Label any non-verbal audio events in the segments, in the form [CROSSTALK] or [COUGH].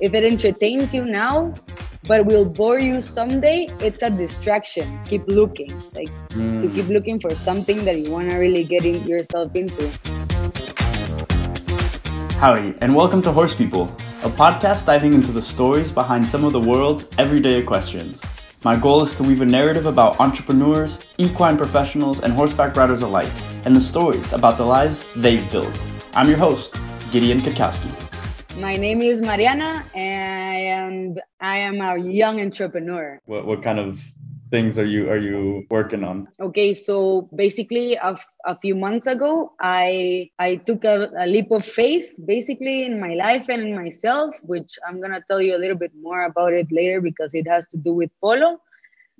if it entertains you now, but will bore you someday, it's a distraction. Keep looking, like mm. to keep looking for something that you want to really get in yourself into. Howdy, and welcome to Horse People, a podcast diving into the stories behind some of the world's everyday equestrians. My goal is to weave a narrative about entrepreneurs, equine professionals, and horseback riders alike, and the stories about the lives they've built. I'm your host, Gideon Kakowski. My name is Mariana, and I am a young entrepreneur. What what kind of things are you are you working on? Okay, so basically, a, a few months ago, I I took a, a leap of faith, basically in my life and in myself, which I'm gonna tell you a little bit more about it later because it has to do with polo.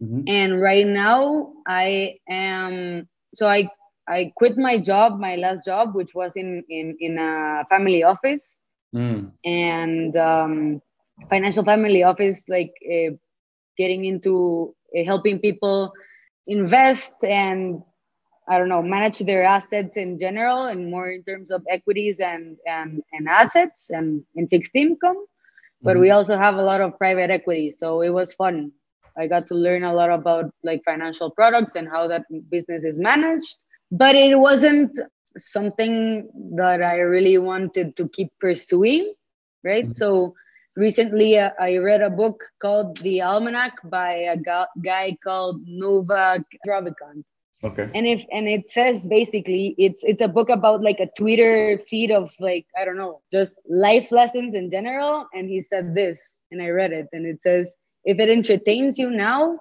Mm-hmm. And right now, I am so I I quit my job, my last job, which was in in in a family office mm. and um, financial family office like uh, getting into uh, helping people invest and I don't know manage their assets in general and more in terms of equities and and, and assets and, and fixed income. But mm-hmm. we also have a lot of private equity, so it was fun. I got to learn a lot about like financial products and how that business is managed. But it wasn't something that I really wanted to keep pursuing, right? Mm-hmm. So recently uh, I read a book called The Almanac by a guy called Naval Ravikant. Okay. And if and it says basically it's it's a book about like a Twitter feed of like I don't know just life lessons in general. And he said this, and I read it, and it says if it entertains you now,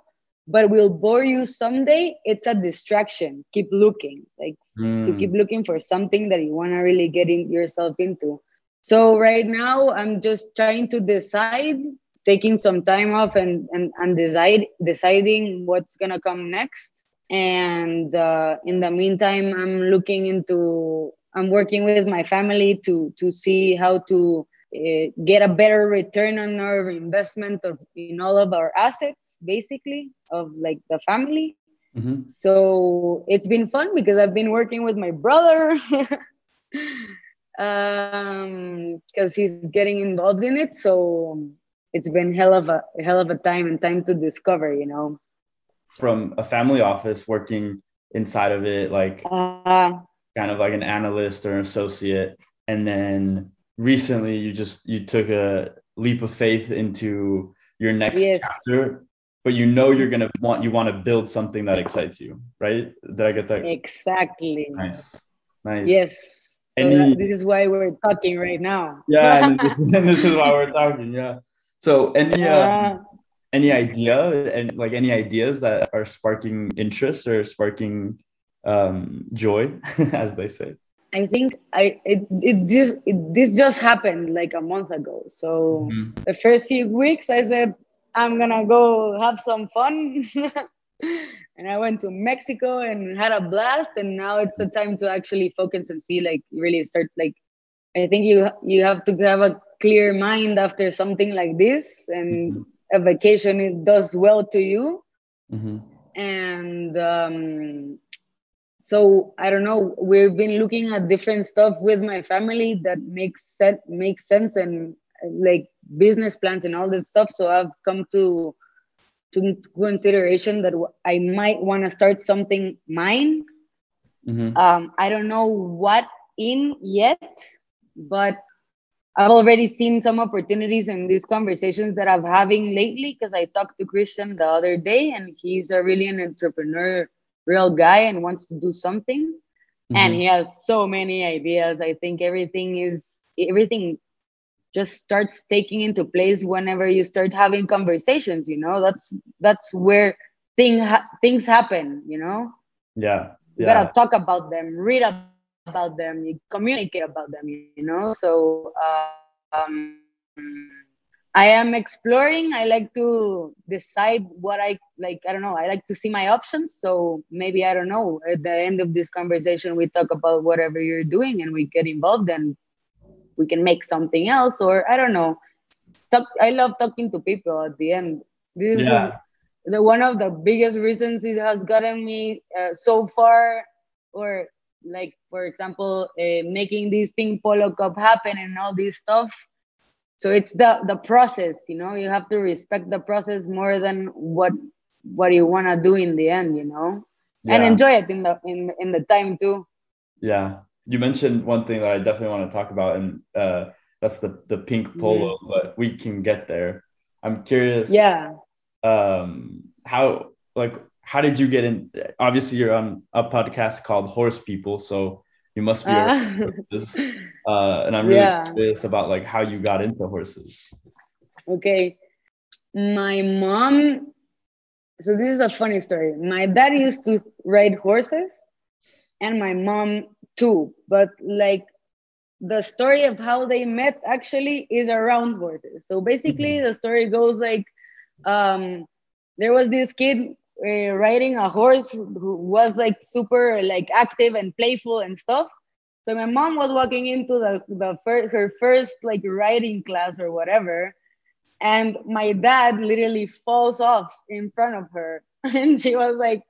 but will bore you someday, it's a distraction. Keep looking. Like mm. to keep looking for something that you want to really get in yourself into. So right now I'm just trying to decide, taking some time off and and, and decide deciding what's gonna come next. And uh, in the meantime, I'm looking into I'm working with my family to to see how to uh, get a better return on our investment of in all of our assets, basically of like the family. Mm-hmm. So it's been fun because I've been working with my brother [LAUGHS] um because he's getting involved in it. So it's been hell of a hell of a time and time to discover, you know. From a family office working inside of it, like uh, kind of like an analyst or an associate, and then recently you just you took a leap of faith into your next yes. chapter but you know you're gonna want you want to build something that excites you, right? Did I get that? Exactly. Nice, nice. Yes. So Any, this is why we're talking right now. yeah, and this, [LAUGHS] and [LAUGHS] this, is why we're talking. Yeah. So any uh, uh, any idea and like any ideas that are sparking interest or sparking um, joy, [LAUGHS] as they say. I think I it, it just it, this just happened like a month ago. So mm-hmm. the first few weeks I said I'm gonna go have some fun. [LAUGHS] and I went to Mexico and had a blast. And now it's the time to actually focus and see, like, really start. Like, I think you you have to have a clear mind after something like this, and mm-hmm. a vacation it does well to you. Mm-hmm. And um, so I don't know. We've been looking at different stuff with my family that makes sense makes sense and like business plans and all this stuff. So I've come to to consideration that I might want to start something mine. Mm-hmm. Um, I don't know what in yet, but I've already seen some opportunities in these conversations that I'm having lately because I talked to Christian the other day and he's a really an entrepreneur real guy and wants to do something mm-hmm. and he has so many ideas. I think everything is everything just starts taking into place whenever you start having conversations you know? That's that's where thing ha- things happen you know? Yeah, you gotta talk about them read about them you communicate about them you know? So uh, um, i am exploring. I like to decide what i like i don't know i like to see my options. So maybe i don't know at the end of this conversation we talk about whatever you're doing and we get involved and we can make something else or i don't know. Talk, i love talking to people at the end. This yeah. is the, one of the biggest reasons it has gotten me uh, so far or like for example uh, making this pink polo cup happen and all this stuff so it's the the process you know you have to respect the process more than what what you want to do in the end you know? Yeah. and enjoy it in the in in the time too. Yeah. You mentioned one thing that i definitely want to talk about and uh that's the the pink polo mm. but we can get there. I'm curious yeah. um how like how did you get in obviously you're on a podcast called horse people so you must be uh, horses. Uh, and i'm really yeah. curious about like how you got into horses okay my mom so this is a funny story my dad used to ride horses and my mom too but like the story of how they met actually is around horses so basically mm-hmm. the story goes like um there was this kid uh, riding a horse who was like super like active and playful and stuff. So my mom was walking into the, the first, her first like riding class or whatever, and my dad literally falls off in front of her, [LAUGHS] and she was like,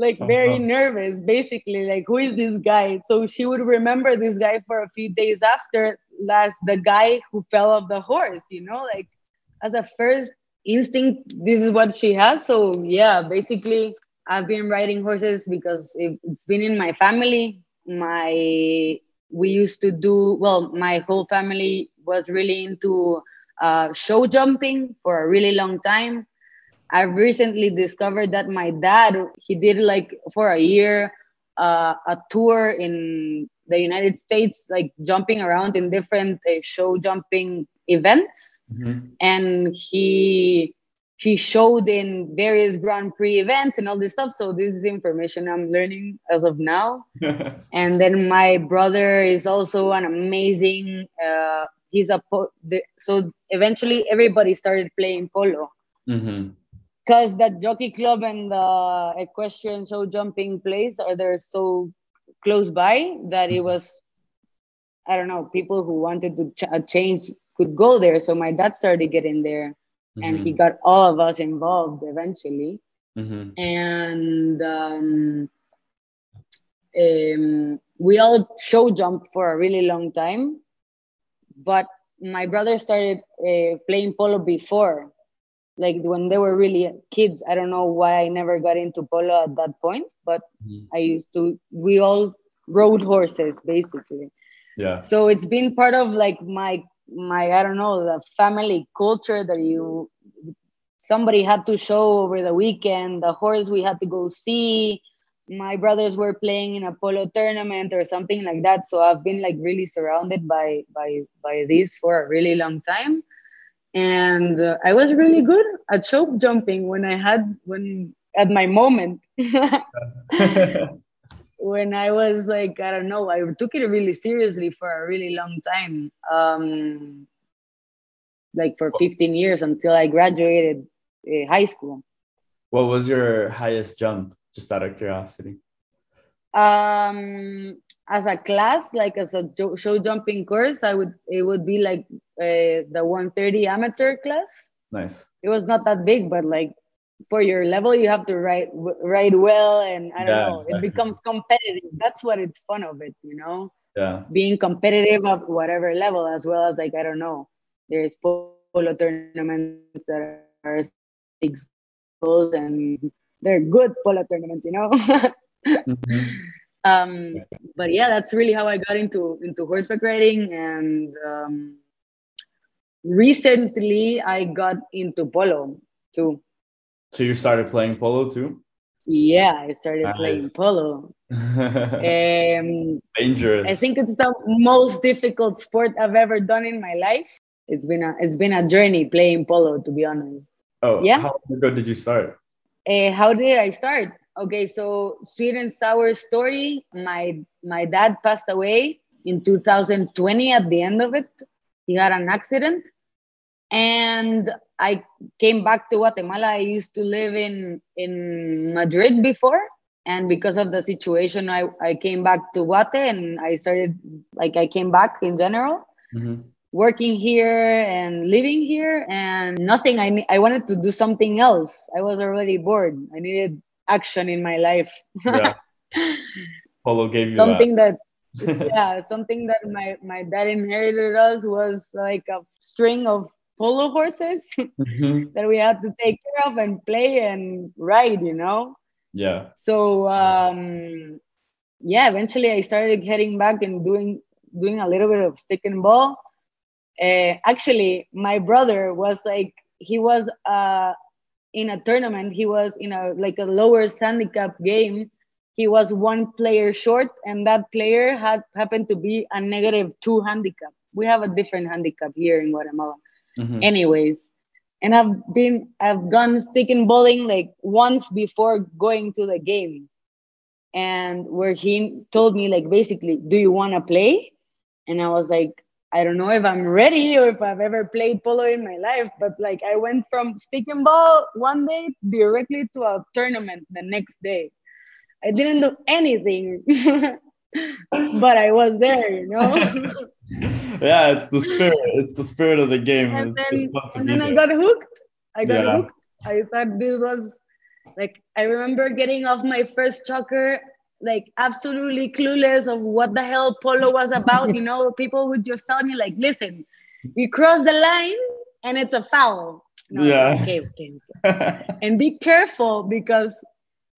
like very uh-huh. nervous, basically like who is this guy? So she would remember this guy for a few days after last the guy who fell off the horse, you know, like as a first instinct this is what she has. So yeah basically i've been riding horses because it, has been in my family. My we used to do well my whole family was really into uh, show jumping for a really long time. I've recently discovered that my dad he did like for a year uh, a tour in the united states like jumping around in different uh, show jumping events Mm-hmm. And he he showed in various Grand Prix events and all this stuff. So this is information I'm learning as of now. [LAUGHS] and then my brother is also an amazing. Uh, he's a po- the, so eventually everybody started playing polo. Mm-hmm because that jockey club and the equestrian show jumping place are there so close by that it mm-hmm. was i don't know people who wanted to ch- change could go there. So my dad started getting there mm-hmm. and he mm-hmm. got all of us involved eventually. Mm-hmm. And um, um, we all show jumped for a really long time. But my brother started uh, playing polo before, like when they were really kids. I don't know why I never got into polo at that point, but mm-hmm. I used to, we all rode horses basically. Yeah. So it's been part of like my my I don't know the family culture that you somebody had to show over the weekend the horse we had to go see my brothers were playing in a polo tournament or something like that so i've been like really surrounded by by by this for a really long time and uh, i was really good at show jumping when i had when at my moment [LAUGHS] when I was like, I don't know, I took it really seriously for a really long time. Um, like for 15 years until I graduated uh, high school. What was your highest jump, just out of curiosity? Um, as a class, like as a show jumping course, I would it would be like uh, the 130 amateur class. Nice. It was not that big, but like for your level you have to write write well and i don't yeah, know exactly. it becomes competitive that's what it's fun of it you know yeah being competitive at whatever level as well as like i don't know there's polo tournaments that are six goals and they're good polo tournaments you know [LAUGHS] mm-hmm. Um but yeah that's really how i got into into horseback riding and um recently i got into polo too so you started playing polo too? Yeah, I started nice. playing polo. [LAUGHS] um, Dangerous. I think it's the most difficult sport I've ever done in my life. It's been a it's been a journey playing polo, to be honest. Oh, yeah. How long ago did you start? Uh, how did I start? Okay, so sweet and sour story. My my dad passed away in 2020 at the end of it. He had an accident and I came back to Guatemala. I used to live in in Madrid before, and because of the situation, I I came back to Guate, and I started like I came back in general, mm-hmm. working here and living here, and nothing. I I wanted to do something else. I was already bored. I needed action in my life. yeah. [LAUGHS] Polo gave you something that. that yeah, [LAUGHS] something that my my dad inherited us was like a string of polo horses [LAUGHS] mm-hmm. that we had to take care of and play and ride, you know. Yeah. So um, yeah, eventually I started heading back and doing doing a little bit of stick and ball. Uh, actually, my brother was like he was uh, in a tournament. He was in a like a lower handicap game. He was one player short, and that player had happened to be a negative two handicap. We have a different handicap here in Guatemala. Mm-hmm. Anyways, and I've been I've gone stick and bowling like once before going to the game, and where he told me like basically, do you want to play? And I was like, I don't know if I'm ready or if I've ever played polo in my life, but like I went from stick and ball one day directly to a tournament the next day. I didn't do anything, [LAUGHS] but I was there, you know. [LAUGHS] yeah, it's the spirit. It's the spirit of the game. And then, and then I got hooked. I got yeah. hooked. I thought this was like I remember getting off my first chukker like absolutely clueless of what the hell polo was about. you know, [LAUGHS] people would just tell me like, listen, you cross the line and it's a foul. No, yeah. Okay, okay, okay. and be careful because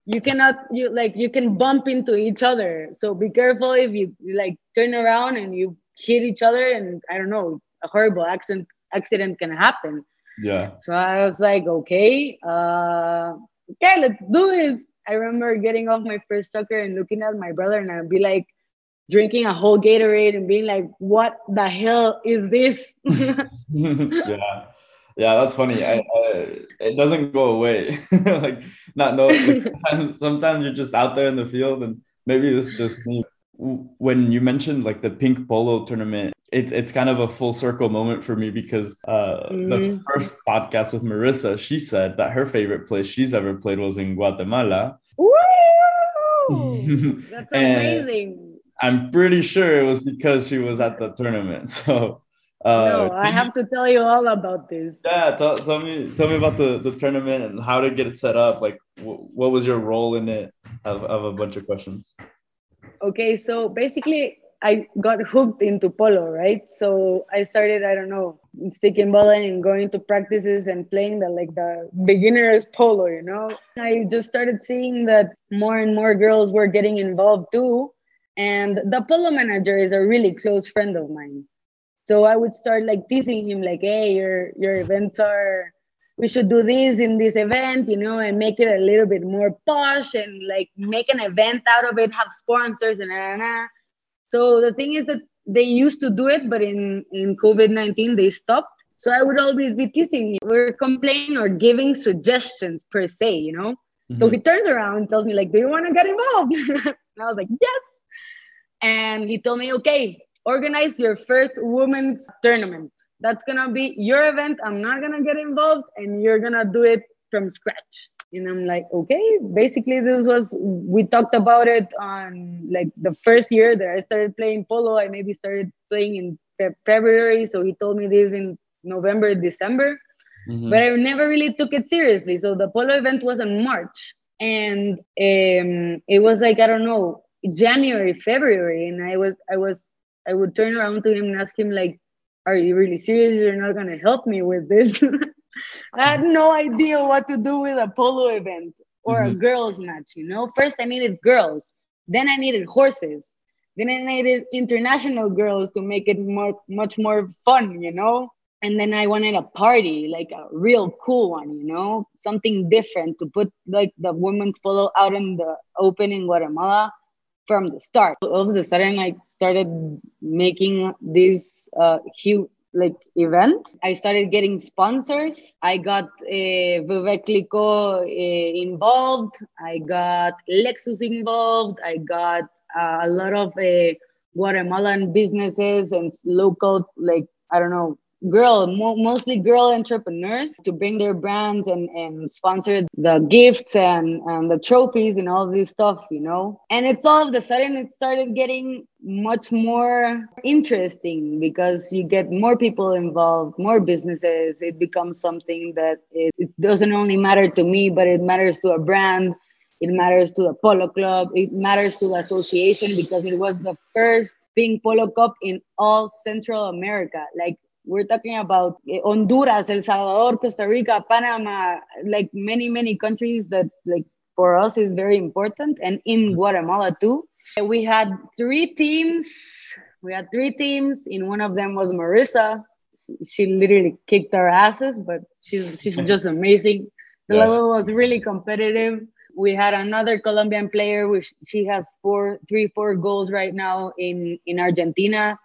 you cannot you like you can bump into each other. So be careful if you like turn around and you hit each other and I don't know, a horrible accident accident can happen. Yeah. So I was like, okay, uh okay, let's do this. I remember getting off my first chukker and looking at my brother, and I'd be like drinking a whole Gatorade and being like, "What the hell is this?" [LAUGHS] [LAUGHS] yeah, yeah, that's funny. I, I, it doesn't go away. [LAUGHS] like, not no. sometimes, sometimes you're just out there in the field, and maybe this is just me. When you mentioned like the pink polo tournament, it's it's kind of a full circle moment for me because uh, mm-hmm. the first podcast with Marissa, she said that her favorite place she's ever played was in Guatemala. Woo! [LAUGHS] That's amazing. I'm pretty sure it was because she was at the tournament. [LAUGHS] So uh, no, I have to tell you all about this. Yeah, tell, tell me tell me about the, the tournament and how to get it set up. Like, w- what was your role in it? I have, I have a bunch of questions. Okay, so basically, I got hooked into polo, right? So I started, I don't know, sticking ball and going to practices and playing the like the beginners polo, you know. I just started seeing that more and more girls were getting involved too. And the polo manager is a really close friend of mine. So I would start like teasing him, like, hey, your your events are we should do this in this event, you know, and make it a little bit more posh and like make an event out of it, have sponsors and nah, nah, nah. So the thing is that they used to do it, but in, in COVID 19, they stopped. So I would always be teasing him or complaining or giving suggestions per se, you know? Mm-hmm. So he turns around and tells me, like, do you want to get involved? [LAUGHS] and I was like, yes. And he told me, okay, organize your first women's tournament. That's gonna be your event. I'm not gonna get involved, and you're gonna do it from scratch. And i'm like okay. Basically this was we talked about it on like the first year that i started playing polo. I maybe started playing in february so he told me this in november december. Mm-hmm. but i never really took it seriously. So the polo event was in march and um, it was like i don't know january february and i was i was i would turn around to him and ask him like are you really serious you're not going to help me with this [LAUGHS] I had no idea what to do with a polo event or mm-hmm. a girls match, you know. First I needed girls, then I needed horses, then I needed international girls to make it more much more fun, you know. And then I wanted a party, like a real cool one, you know, something different to put like the women's polo out in the open in Guatemala from the start. All of a sudden, I started making this uh, huge like event. I started getting sponsors. I got uh, Veuve uh, involved. I got Lexus involved. I got uh, a lot of uh, Guatemalan businesses and local, like, I don't know, girl, mo- mostly girl entrepreneurs to bring their brands and, and sponsor the gifts and, and the trophies and all this stuff, you know? And it's all of a sudden it started getting much more interesting because you get more people involved, more businesses. It becomes something that it, it doesn't only matter to me, but it matters to a brand It matters to the polo club. It matters to the association because it was the first pink polo cup in all Central America. Like we're talking about eh, Honduras, El Salvador, Costa Rica, Panama, like many, many countries that like for us is very important. And in Guatemala too. We had three teams. We had three teams. In one of them was Marissa. She literally kicked our asses, but she's she's just amazing. The yes. level was really competitive. We had another Colombian player, which she has four, three, four goals right now in in Argentina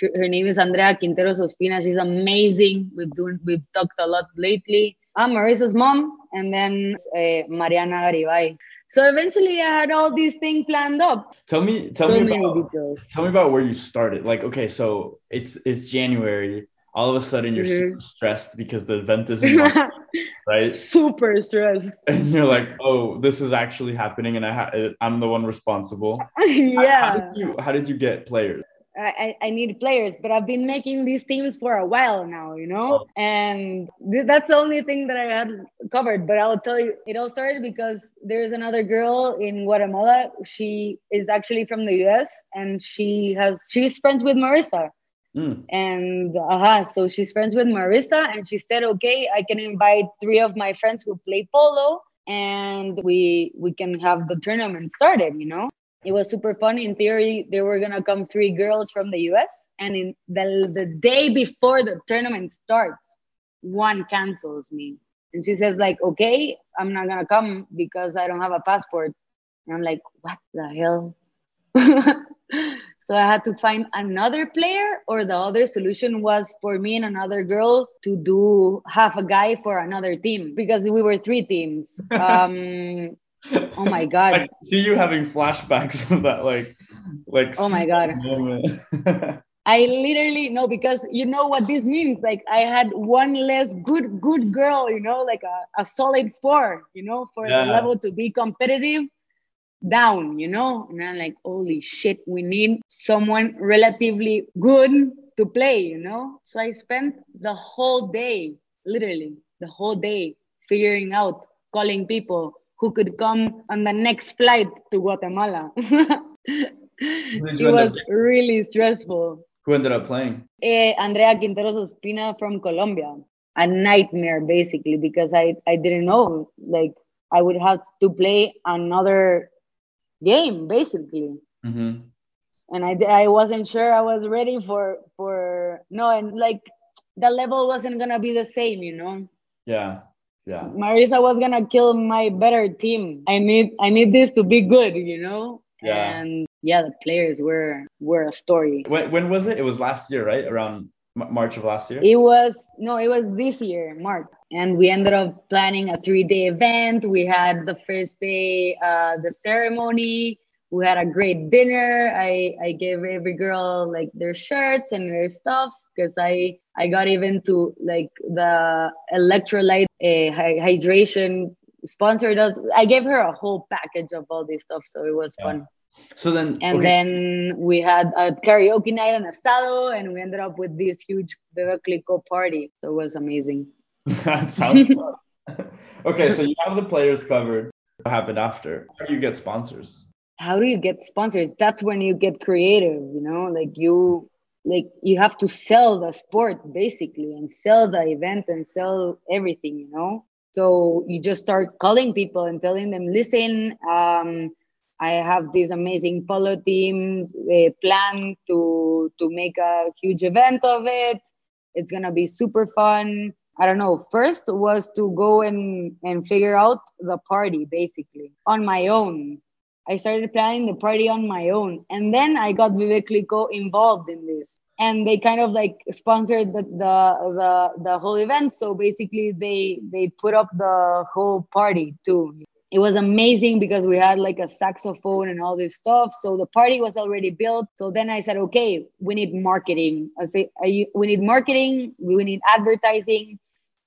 her name is Andrea Quinteros Ospina. She's amazing. We've doing we've talked a lot lately. I'm Marissa's mom, and then uh, Mariana Garibay. So eventually, I had all these things planned up. Tell me, tell so me about, details. tell me about where you started. Like, okay, so it's it's January. All of a sudden, you're mm-hmm. super stressed because the event is in [LAUGHS] right? Super stressed. And you're like, oh, this is actually happening, and I ha- I'm the one responsible. [LAUGHS] yeah. How, how did you How did you get players? I, I need players, but I've been making these teams for a while now, you know? Oh. And th- that's the only thing that I had covered. But I'll tell you, it all started because there's another girl in Guatemala. She is actually from the US and she has, she's friends with Marissa. Mm. And uh-huh, so she's friends with Marissa and she said, okay, I can invite three of my friends who play polo and we we can have the tournament started, you know? It was super fun. In theory, there were gonna come three girls from the US, and in the the day before the tournament starts, one cancels me, and she says like, "Okay, I'm not gonna come because I don't have a passport." And I'm like, "What the hell?" [LAUGHS] so I had to find another player, or the other solution was for me and another girl to do half a guy for another team because we were three teams. [LAUGHS] Um, Oh my god! [LAUGHS] I see you having flashbacks of that, like, like. Oh my god! [LAUGHS] I literally know because you know what this means. Like I had one less good good girl, you know, like a, a solid four, you know, for yeah. the level to be competitive down, you know. And I'm like, holy shit, we need someone relatively good to play, you know. So I spent the whole day, literally the whole day, figuring out, calling people, who could come on the next flight to Guatemala. [LAUGHS] it was really stressful. Who ended up playing? Uh, Andrea Quinteros Ospina from Colombia. A nightmare, basically, because I, I didn't know. Like, I would have to play another game, basically. Mm-hmm. And I, I wasn't sure I was ready for, for, no, and like, the level wasn't going to be the same, you know? Yeah yeah. Marissa was gonna kill my better team. I need i need this to be good you know? Yeah. And yeah the players were were a story. When, when was it? It was last year right? Around march of last year? It was no it was this year march. And we ended up planning a three-day event. We had the first day uh the ceremony. We had a great dinner. I i gave every girl like their shirts and their stuff because I I got even to like the electrolyte uh, hydration sponsored us. I gave her a whole package of all this stuff, so it was yeah. fun. So then, and okay. then we had a karaoke night on Estado, and we ended up with this huge Bebe party. So it was amazing. [LAUGHS] that sounds fun. [LAUGHS] okay, so you have the players covered. What happened after? How do you get sponsors? How do you get sponsors? That's when you get creative, you know, like you like you have to sell the sport basically and sell the event and sell everything you know? So you just start calling people and telling them listen um, i have this amazing polo team they plan to to make a huge event of it. It's gonna be super fun. I don't know. First was to go and and figure out the party basically on my own I started planning the party on my own. And then I got Veuve Clicquot involved in this. And they kind of like sponsored the, the the the whole event. So basically they they put up the whole party too. It was amazing because we had like a saxophone and all this stuff. So the party was already built. So then I said, okay, we need marketing. I say we need marketing, we need advertising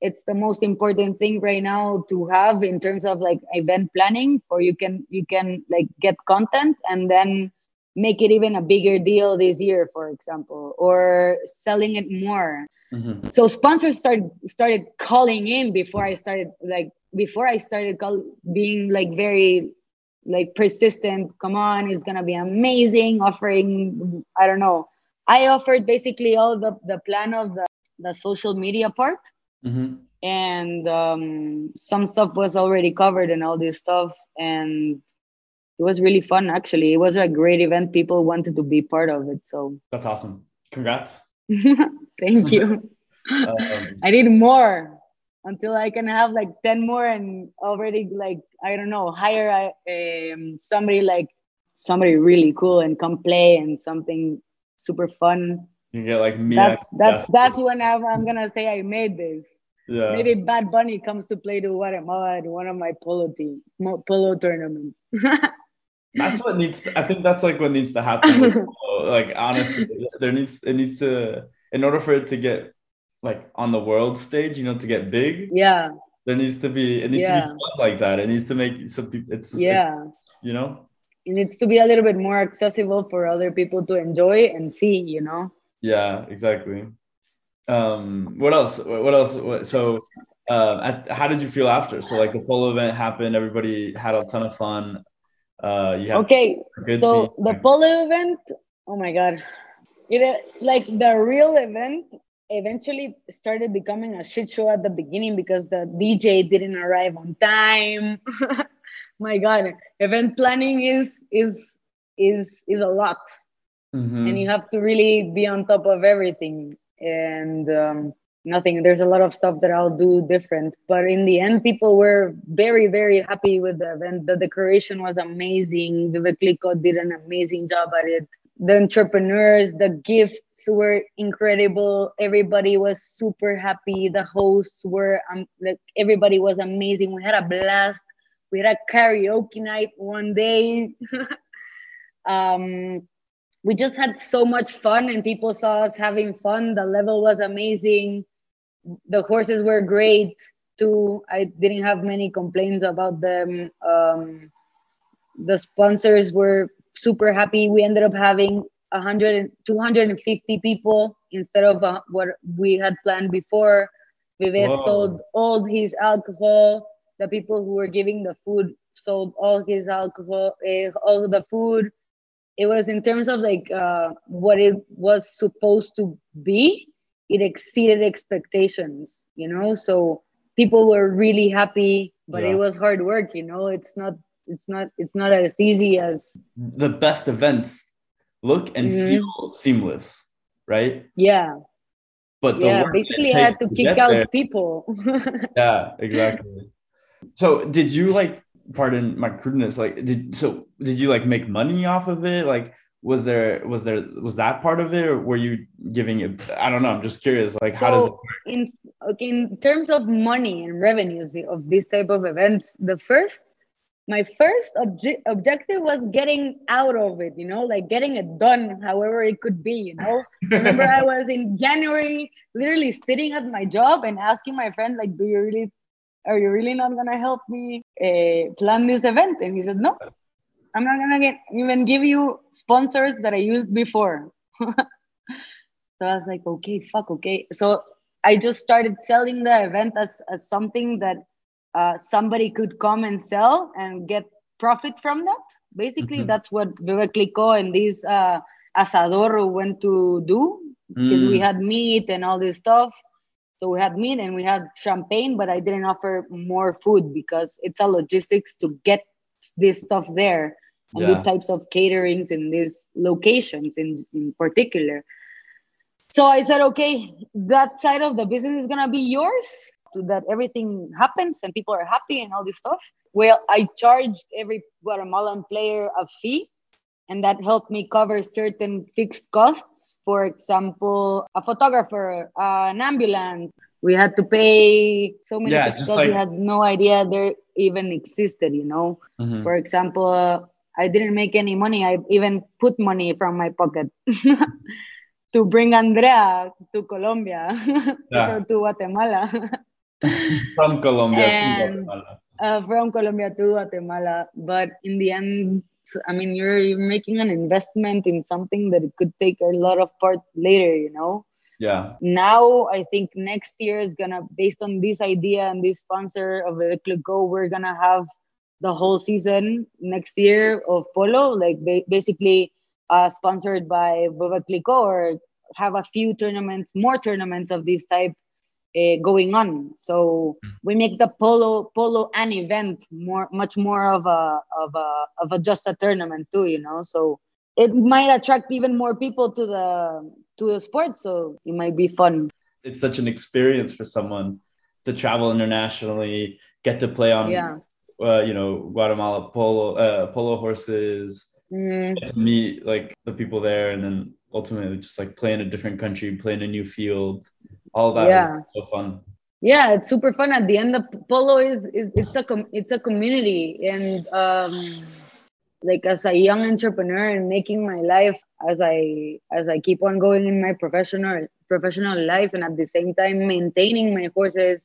it's the most important thing right now to have in terms of like event planning or you can you can like get content and then make it even a bigger deal this year for example or selling it more mm-hmm. so sponsors started started calling in before i started like before i started call, being like very like persistent. Come on, it's gonna be amazing. Offering, I don't know. I offered basically all the the plan of the the social media part, mm-hmm. and um, some stuff was already covered and all this stuff, and it was really fun. Actually, it was a great event. People wanted to be part of it, so [LAUGHS] that's awesome. Congrats. Thank you. [LAUGHS] [LAUGHS] um, I need more until I can have like 10 more and already like, I don't know, hire um, somebody like somebody really cool and come play and something super fun. You get like me. That's that's, that's when I'm, I'm gonna say I made this. Yeah. Maybe Bad Bunny comes to play to Guatemala at one of my polo team polo tournaments. [LAUGHS] that's what needs to, I think that's like what needs to happen. [LAUGHS] like honestly, there needs it needs to in order for it to get like on the world stage, you know, to get big. Yeah. There needs to be it needs yeah. to be fun like that. It needs to make some people it's yeah, it's, you know. It needs to be a little bit more accessible for other people to enjoy and see, you know. Yeah, exactly. Um, what else? What else? So, uh, at, how did you feel after? So, like the polo event happened, everybody had a ton of fun. Uh, you okay. So team. the polo event, oh my god, it like the real event eventually started becoming a shit show at the beginning because the DJ didn't arrive on time. [LAUGHS] My God, event planning is is is is a lot, mm-hmm. and you have to really be on top of everything. And um, nothing. There's a lot of stuff that I'll do different, but in the end, people were very very happy with the event. The decoration was amazing. Veuve Clicquot did an amazing job at it. The entrepreneurs, the gifts were incredible. Everybody was super happy. The hosts were um, like everybody was amazing. We had a blast. We had a karaoke night one day. [LAUGHS] um, we just had so much fun, and people saw us having fun. The level was amazing. The horses were great too. I didn't have many complaints about them. Um, the sponsors were super happy. We ended up having 100 250 people instead of uh, what we had planned before Vives sold all his alcohol the people who were giving the food sold all his alcohol uh, all the food it was in terms of like uh, what it was supposed to be it exceeded expectations you know so people were really happy but yeah. it was hard work you know it's not it's not it's not as easy as the best events look and mm-hmm. feel seamless, right? Yeah. But yeah, basically, I had to, to kick out there, people. [LAUGHS] yeah, exactly. So, did you like? Pardon my crudeness. Like, did so? Did you like make money off of it? Like, was there was there was that part of it, or were you giving it? I don't know. I'm just curious. Like, so how does it work? in in terms of money and revenues of this type of events? The first my first obje- objective was getting out of it, you know, like getting it done, however it could be, you know. [LAUGHS] Remember, I was in January, literally sitting at my job and asking my friend, like, "Do you really, are you really not gonna help me uh, plan this event?" And he said, "No, I'm not gonna get even give you sponsors that I used before." [LAUGHS] so I was like, "Okay, fuck, okay." So I just started selling the event as as something that uh, somebody could come and sell and get profit from that. Basically, mm-hmm. that's what Veuve Clicquot and this uh, asador went to do because mm. we had meat and all this stuff. So we had meat and we had champagne, but I didn't offer more food because it's a logistics to get this stuff there and yeah. types of caterings in these locations in, in particular. So I said, okay, that side of the business is gonna be yours so that everything happens and people are happy and all this stuff. Well, I charged every Guatemalan player a fee, and that helped me cover certain fixed costs. For example, a photographer, uh, an ambulance. We had to pay so many yeah, because like... we had no idea they even existed. You know, mm-hmm. for example, uh, I didn't make any money. I even put money from my pocket. [LAUGHS] to bring Andrea to Colombia [LAUGHS] yeah. to Guatemala. [LAUGHS] from Colombia and, uh, from Colombia to Guatemala. But in the end, I mean, you're, you're making an investment in something that it could take a lot of part later, you know? Yeah. Now, I think next year is gonna, based on this idea and this sponsor of Go, we're gonna have the whole season next year of polo, like basically uh, sponsored by Veuve Clicquot or have a few tournaments, more tournaments of this type uh, going on. So mm. we make the polo polo an event more, much more of a of a of a just a tournament too. You know, so it might attract even more people to the to the sport. So it might be fun. It's such an experience for someone to travel internationally, get to play on, yeah. uh, you know, Guatemala polo uh, polo horses, mm. to meet like the people there, and then ultimately just like play in a different country, play in a new field. All that yeah. so fun. Yeah, it's super fun. At the end, the polo is, is it's a com- it's a community, and um, like as a young entrepreneur and making my life as I as I keep on going in my professional professional life, and at the same time maintaining my horses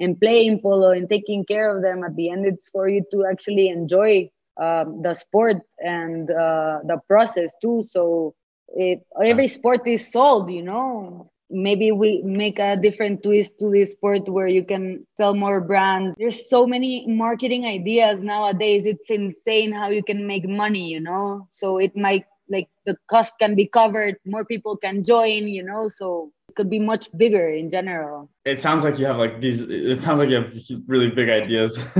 and playing polo and taking care of them. At the end, it's for you to actually enjoy um, the sport and uh, the process too. So if every sport is sold, you know, maybe we make a different twist to this sport where you can sell more brands. There's so many marketing ideas nowadays. It's insane how you can make money, you know. So it might like the cost can be covered, more people can join, you know. So it could be much bigger in general. It sounds like you have like these. It sounds like you have really big ideas. [LAUGHS]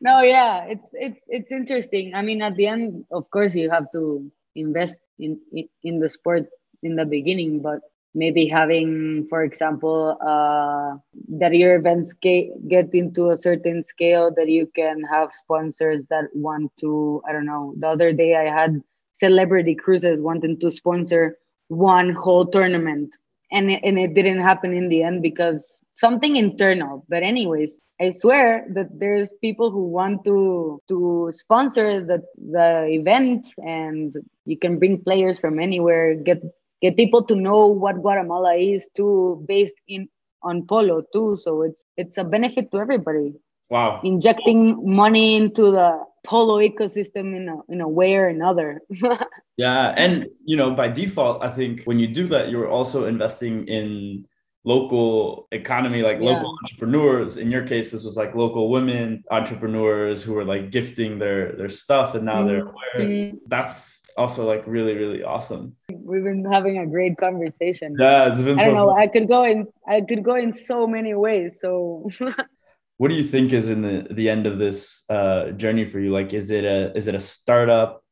no, yeah, it's it's it's interesting. I mean, at the end, of course, you have to invest in in, in the sport in the beginning but maybe having for example uh, that your events get, into a certain scale that you can have sponsors that want to i don't know the other day i had celebrity cruises wanting to sponsor one whole tournament and it, and it didn't happen in the end because something internal. But anyways I swear that there's people who want to to sponsor the the event and you can bring players from anywhere, get get people to know what Guatemala is too, based in on polo too. So it's it's a benefit to everybody. Wow. Injecting money into the polo ecosystem in a in a way or another. [LAUGHS] yeah. And you know, by default, I think when you do that, you're also investing in local economy, like yeah. local entrepreneurs. In your case, this was like local women entrepreneurs who were like gifting their their stuff, and now mm-hmm. they're aware. Mm-hmm. That's also like really really awesome. We've been having a great conversation. Yeah, it's been. I don't know. Fun. I could go in. I could go in so many ways. So. [LAUGHS] what do you think is in the the end of this uh, journey for you? Like, is it a is it a startup?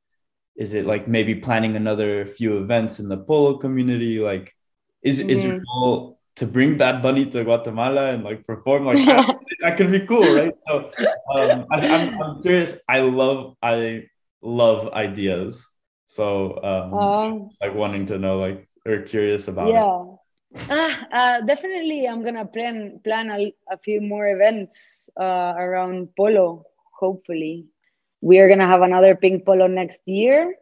Is it like maybe planning another few events in the polo community? Like, is mm-hmm. is your mm-hmm. goal to bring Bad Bunny to Guatemala and like perform like that, [LAUGHS] that could be cool, right? So um, I, am I'm, I'm curious. I love I love ideas. So um, um like wanting to know like or curious about yeah. it. Ah, uh, definitely, I'm gonna plan plan a, a few more events uh, around polo. Hopefully, we are gonna have another pink polo next year,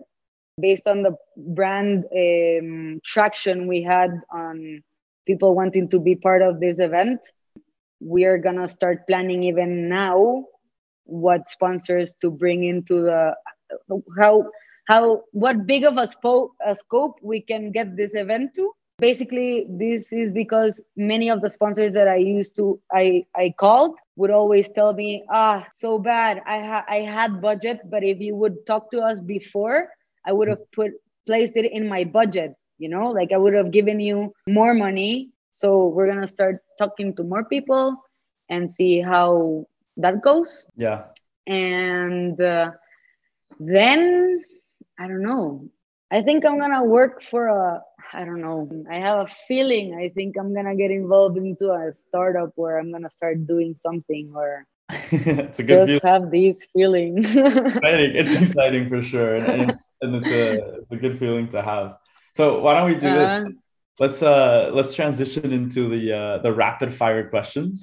based on the brand um, traction we had on people wanting to be part of this event. We are gonna start planning even now what sponsors to bring into the how how what big of a, spo- a scope we can get this event to. Basically, this is because many of the sponsors that I used to I I called would always tell me, ah, so bad. I ha- I had budget, but if you would talk to us before, I would have put placed it in my budget you know? Like i would have given you more money. So we're gonna start talking to more people and see how that goes. Yeah. And uh, then i don't know. I think i'm gonna work for a i don't know. I have a feeling. I think i'm gonna get involved into a startup where i'm gonna start doing something or [LAUGHS] it's a good just feeling. have these feelings. [LAUGHS] It's exciting for sure. And, and it's, a, it's a good feeling to have so why don't we do uh, this? Uh-huh. Let's uh let's transition into the uh the rapid fire questions.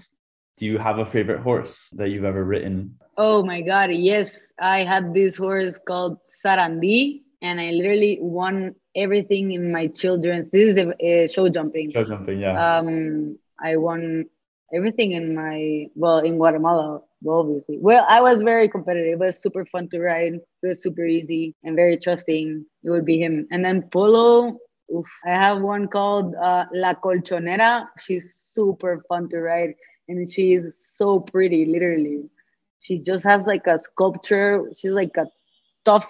Do you have a favorite horse that you've ever ridden? Oh my god, yes. I had this horse called Sarandí and I literally won everything in my children's this is a, a show jumping. Show jumping, yeah. Um I won everything in my well in Guatemala well, obviously. Well, I was very competitive. It was super fun to ride. It was super easy and very trusting. It would be him. And then Polo, oof, I have one called uh, La Colchonera. She's super fun to ride and she's so pretty, literally. she just has like a sculpture. She's like a tough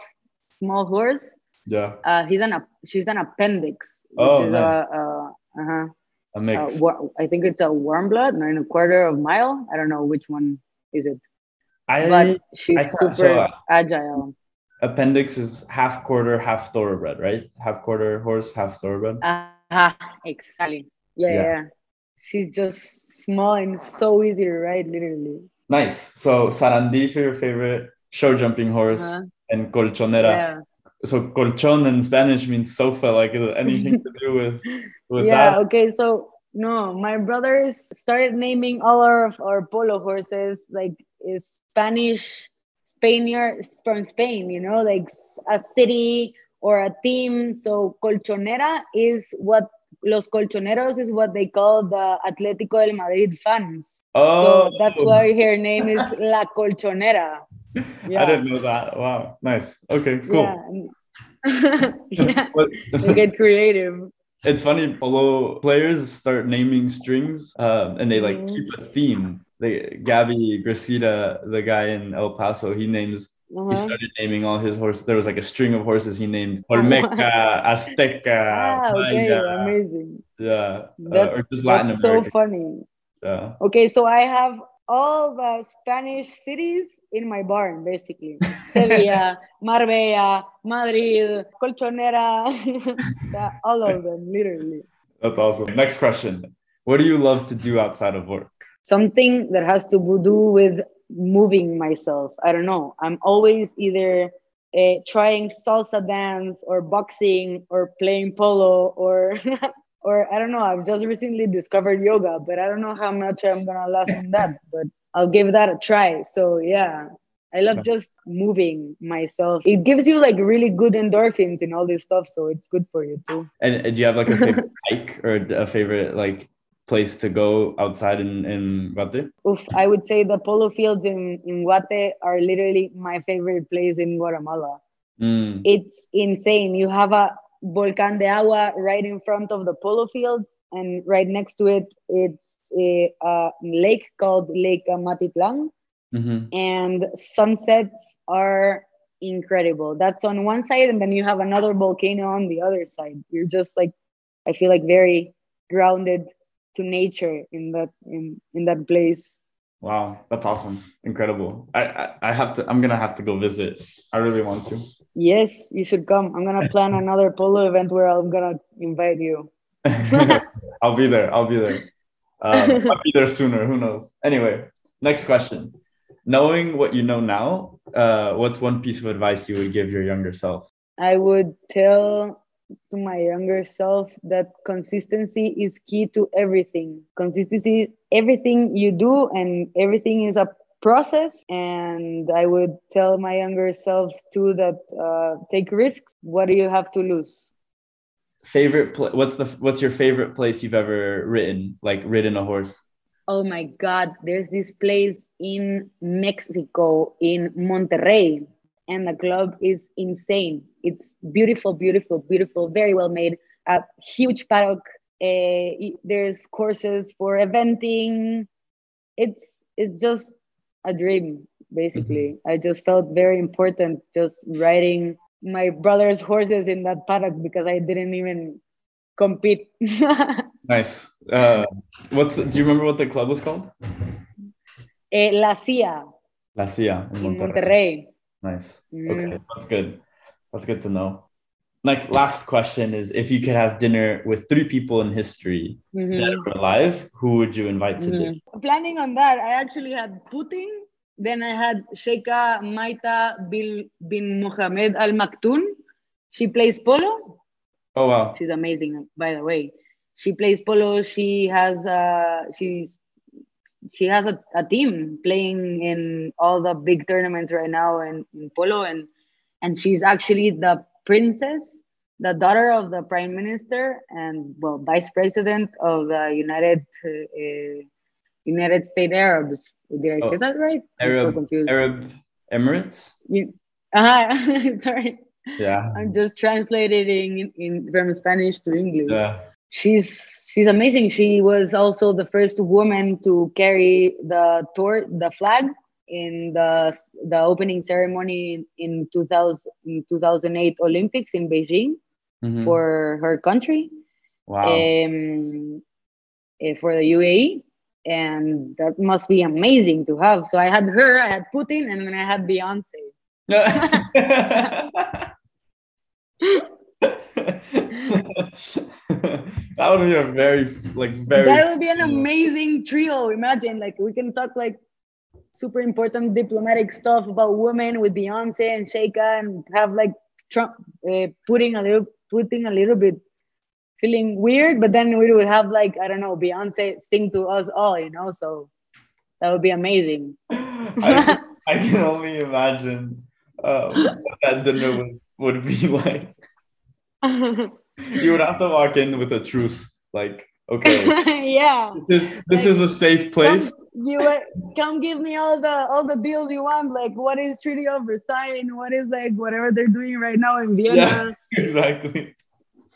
small horse. Yeah. Uh, he's an she's an appendix, which oh, is nice. a, a uh-huh. A mix. Uh, I think it's a warm blood, nine and a quarter of mile. I don't know which one is it. I, but she's I, super so, agile. Appendix is half quarter, half thoroughbred, right? Half quarter horse, half thoroughbred. Uh-huh, exactly. Yeah, yeah. yeah. She's just small and so easy to ride, literally. Nice. So Sarandí for your favorite show jumping horse uh-huh. and Colchonera. Yeah. So colchon in Spanish means sofa, like anything [LAUGHS] to do with with yeah, that. okay. So no, my brothers started naming all of our polo horses like is Spanish Spaniard from Spain, you know, like a city or a team. So colchonera is what los colchoneros is what they call the Atlético del Madrid fans. Oh, so that's why her name is La Colchonera. Yeah. [LAUGHS] I didn't know that. Wow, nice. Okay, cool. Yeah, [LAUGHS] yeah. they get creative. It's funny, polo players start naming strings um, and they like mm-hmm. keep a theme. They Gabby Gracida, the guy in El Paso, he names uh-huh. he started naming all his horses. There was like a string of horses he named [LAUGHS] Olmeca, Azteca. Ah, okay, Maya. amazing. Yeah, uh, or just Latin that's America. So funny. Yeah. Okay, so I have all the Spanish cities in my barn, basically. [LAUGHS] Sevilla, Marbella, Madrid, Colchonera, [LAUGHS] all of them, literally. That's awesome. Next question. What do you love to do outside of work? Something that has to do with moving myself. I don't know. I'm always either uh, trying salsa dance or boxing or playing polo or [LAUGHS] or I don't know. I've just recently discovered yoga, but I don't know how much I'm gonna last in that. But I'll give that a try. So yeah, I love just moving myself. It gives you like really good endorphins and all this stuff, so it's good for you too. And, do you have like a [LAUGHS] favorite hike or a favorite like place to go outside in in Guate? Oof, I would say the polo fields in in Guate are literally my favorite place in Guatemala. Mm. It's insane. You have a volcán de agua right in front of the polo fields, and right next to it, it's a, a lake called Lake Amatitlán, mm-hmm. and sunsets are incredible. That's on one side, and then you have another volcano on the other side. You're just like, I feel like very grounded to nature in that in in that place. Wow, that's awesome, incredible. I, I I have to. I'm gonna have to go visit. I really want to. Yes, you should come. I'm gonna plan [LAUGHS] another polo event where I'm gonna invite you. [LAUGHS] I'll be there. I'll be there. Um, I'll be there sooner. Who knows? Anyway, next question. Knowing what you know now, uh, what's one piece of advice you would give your younger self? I would tell to my younger self that consistency is key to everything. Consistency, everything you do, and everything is a process. And I would tell my younger self too that uh, take risks. What do you have to lose? Favorite pl- what's the what's your favorite place you've ever ridden like ridden a horse? Oh my god there's this place in mexico in monterrey and the club is insane. It's beautiful beautiful beautiful very well made a huge paddock uh, there's courses for eventing. It's it's just a dream basically. Mm-hmm. i just felt very important just riding my brother's horses in that paddock because I didn't even compete. [LAUGHS] nice. Uh, what's the, do you remember what the club was called? Eh, La Cia. La Cia in Monterrey. In Monterrey. Nice. Mm. Okay, that's good. That's good to know. Next, last question is: If you could have dinner with three people in history, mm-hmm. dead or alive, who would you invite to mm-hmm. dinner? Planning on that, I actually had Putin then I had Sheikha Maitha Bil, bin Mohammed Al Maktoum. She plays polo. Oh wow. She's amazing, by the way. She plays polo. She has uh she's she has a, a team playing in all the big tournaments right now in, in polo and and she's actually the princess the daughter of the prime minister and well vice president of the united uh, United States Arabs. Did I oh, say that right? Arab, so Arab Emirates. You, uh, [LAUGHS] sorry. Yeah. I'm just translating in, in from Spanish to English. Yeah. She's she's amazing. She was also the first woman to carry the tour the flag in the the opening ceremony in 2000 in 2008 Olympics in Beijing mm-hmm. for her country. Wow. Um, eh, for the UAE, and that must be amazing to have. So I had her, I had Putin, and then I had Beyonce. [LAUGHS] that would be a very like very that would be an amazing trio imagine like we can talk like super important diplomatic stuff about women with beyonce and sheikha and have like trump uh, putting a little putting a little bit feeling weird but then we would have like i don't know beyonce sing to us all you know so that would be amazing I, [LAUGHS] I can only imagine um, what that dinner would, would be [LAUGHS] like you would have to walk in with a truce, like, okay, [LAUGHS] yeah, this this like, is a safe place. Come, you come give me all the all the deals you want. Like, what is Treaty of Versailles? And what is like whatever they're doing right now in Vienna? Yeah, exactly.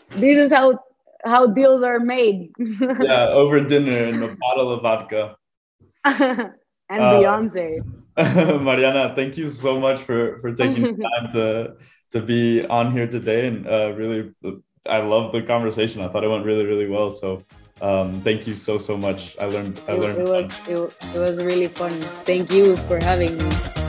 This is how how deals are made. [LAUGHS] yeah, over dinner and a bottle of vodka. [LAUGHS] and uh, Beyonce. [LAUGHS] Mariana, thank you so much for for taking time to to be on here today and uh, really I love the conversation. I thought it went really, really well. So um, thank you so, so much. I learned, I learned. It, it was, it, it was really fun. Thank you for having me.